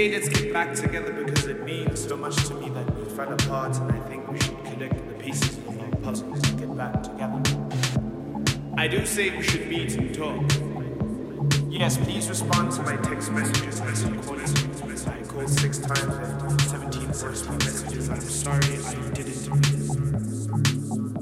say let's get back together because it means so much to me that we fell apart, and I think we should connect the pieces of our puzzles to get back together. I do say we should meet and talk. Yes, please respond to my text messages as you call it. Six times and 17 voicemail messages. I'm sorry I didn't.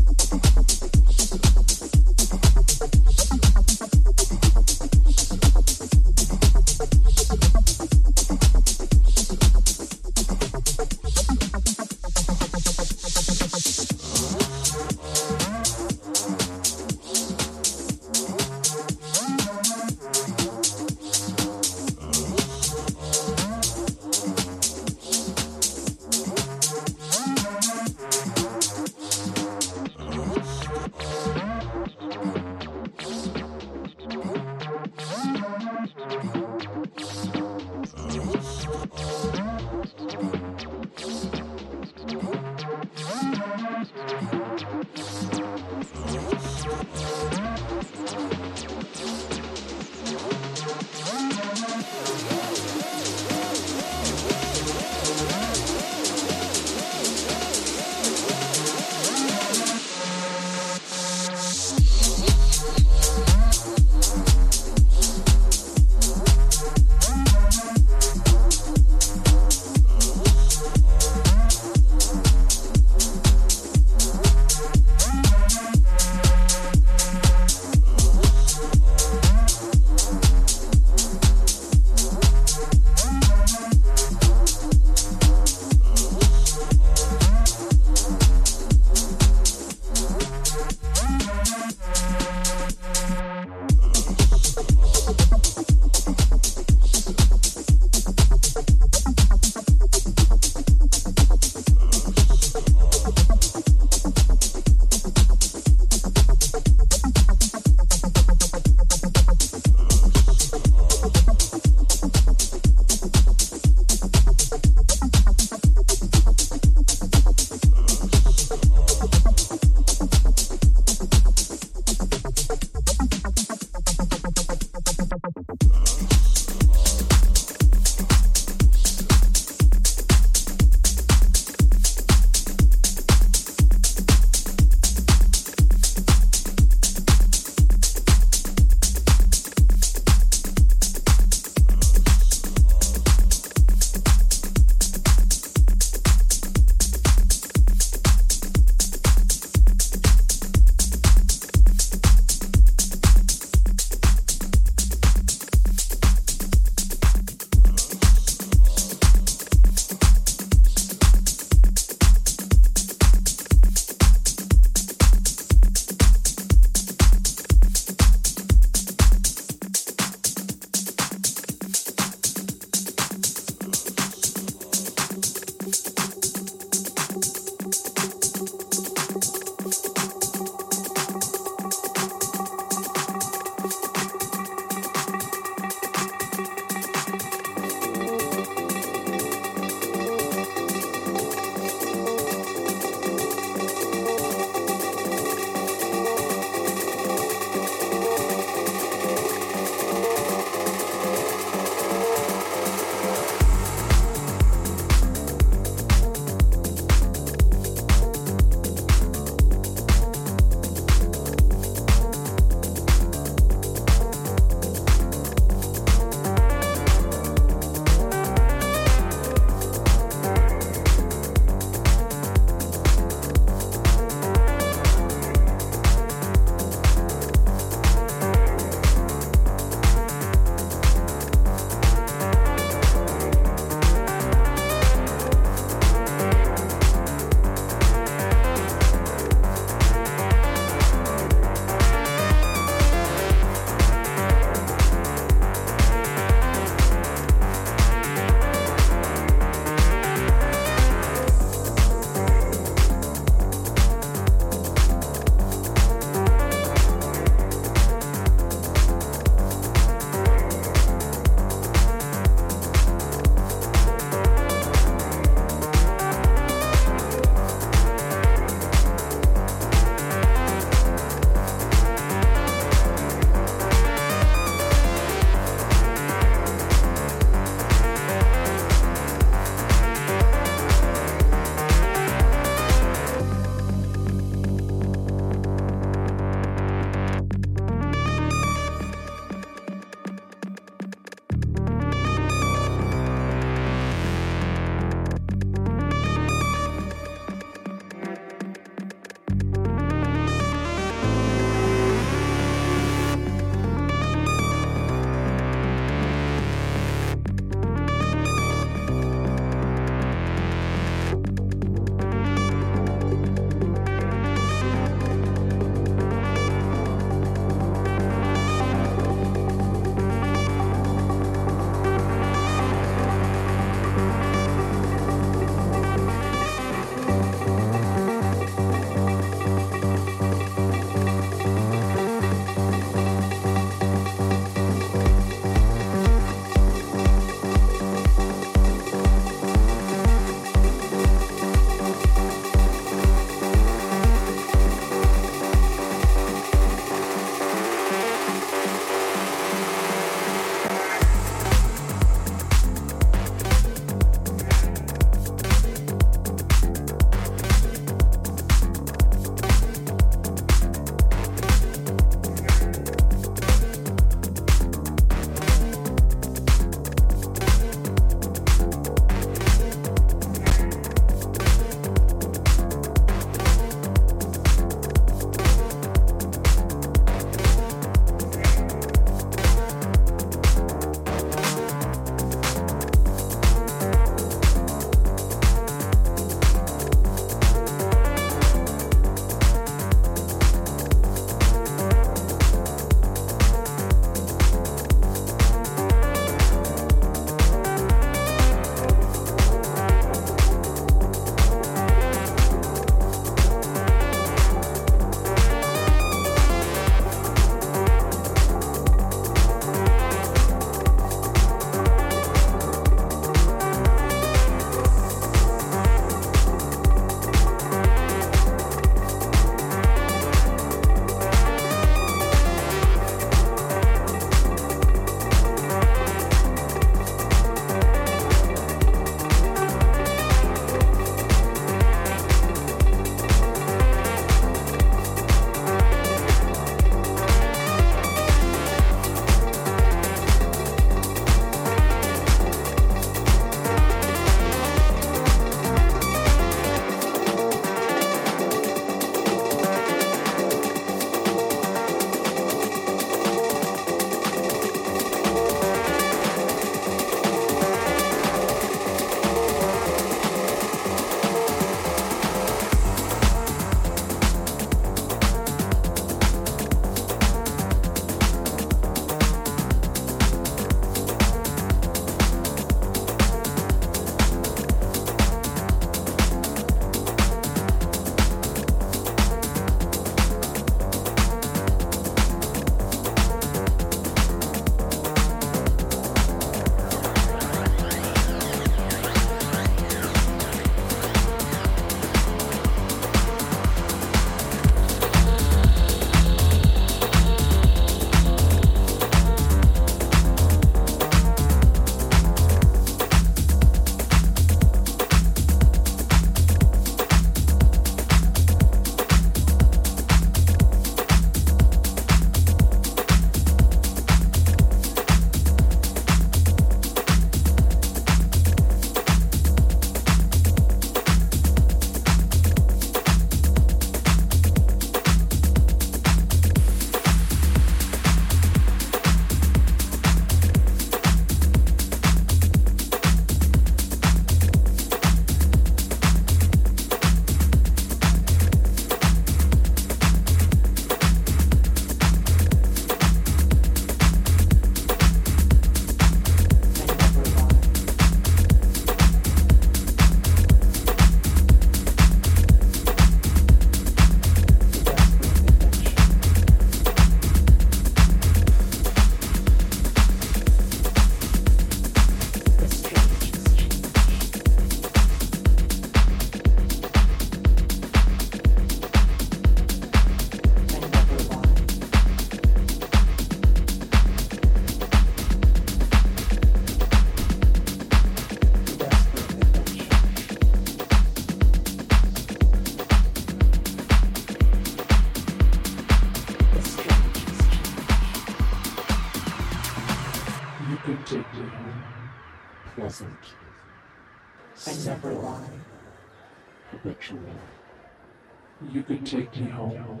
take me home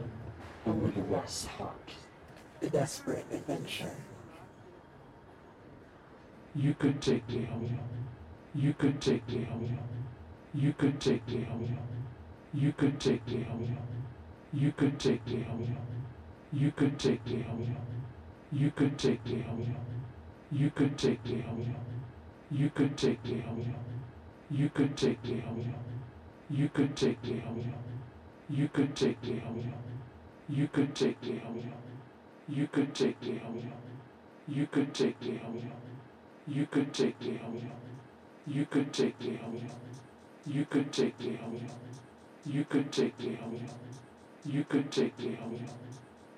a the West Park, the desperate adventure. You could take me home. You could take me home. You could take me home. You could take me home. You could take me home. You could take me home. You could take me home. You could take me home. You could take me home. You could take me home. You could take me home. You could take the home. You could take the home. You could take the home. You could take the home. You could take the home. You could take the home. You could take the home. You could take the home. You could take the home.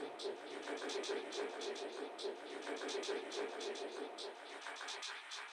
You could take a picture, you could take a picture, you could take a picture, you could take a picture, you could take a picture.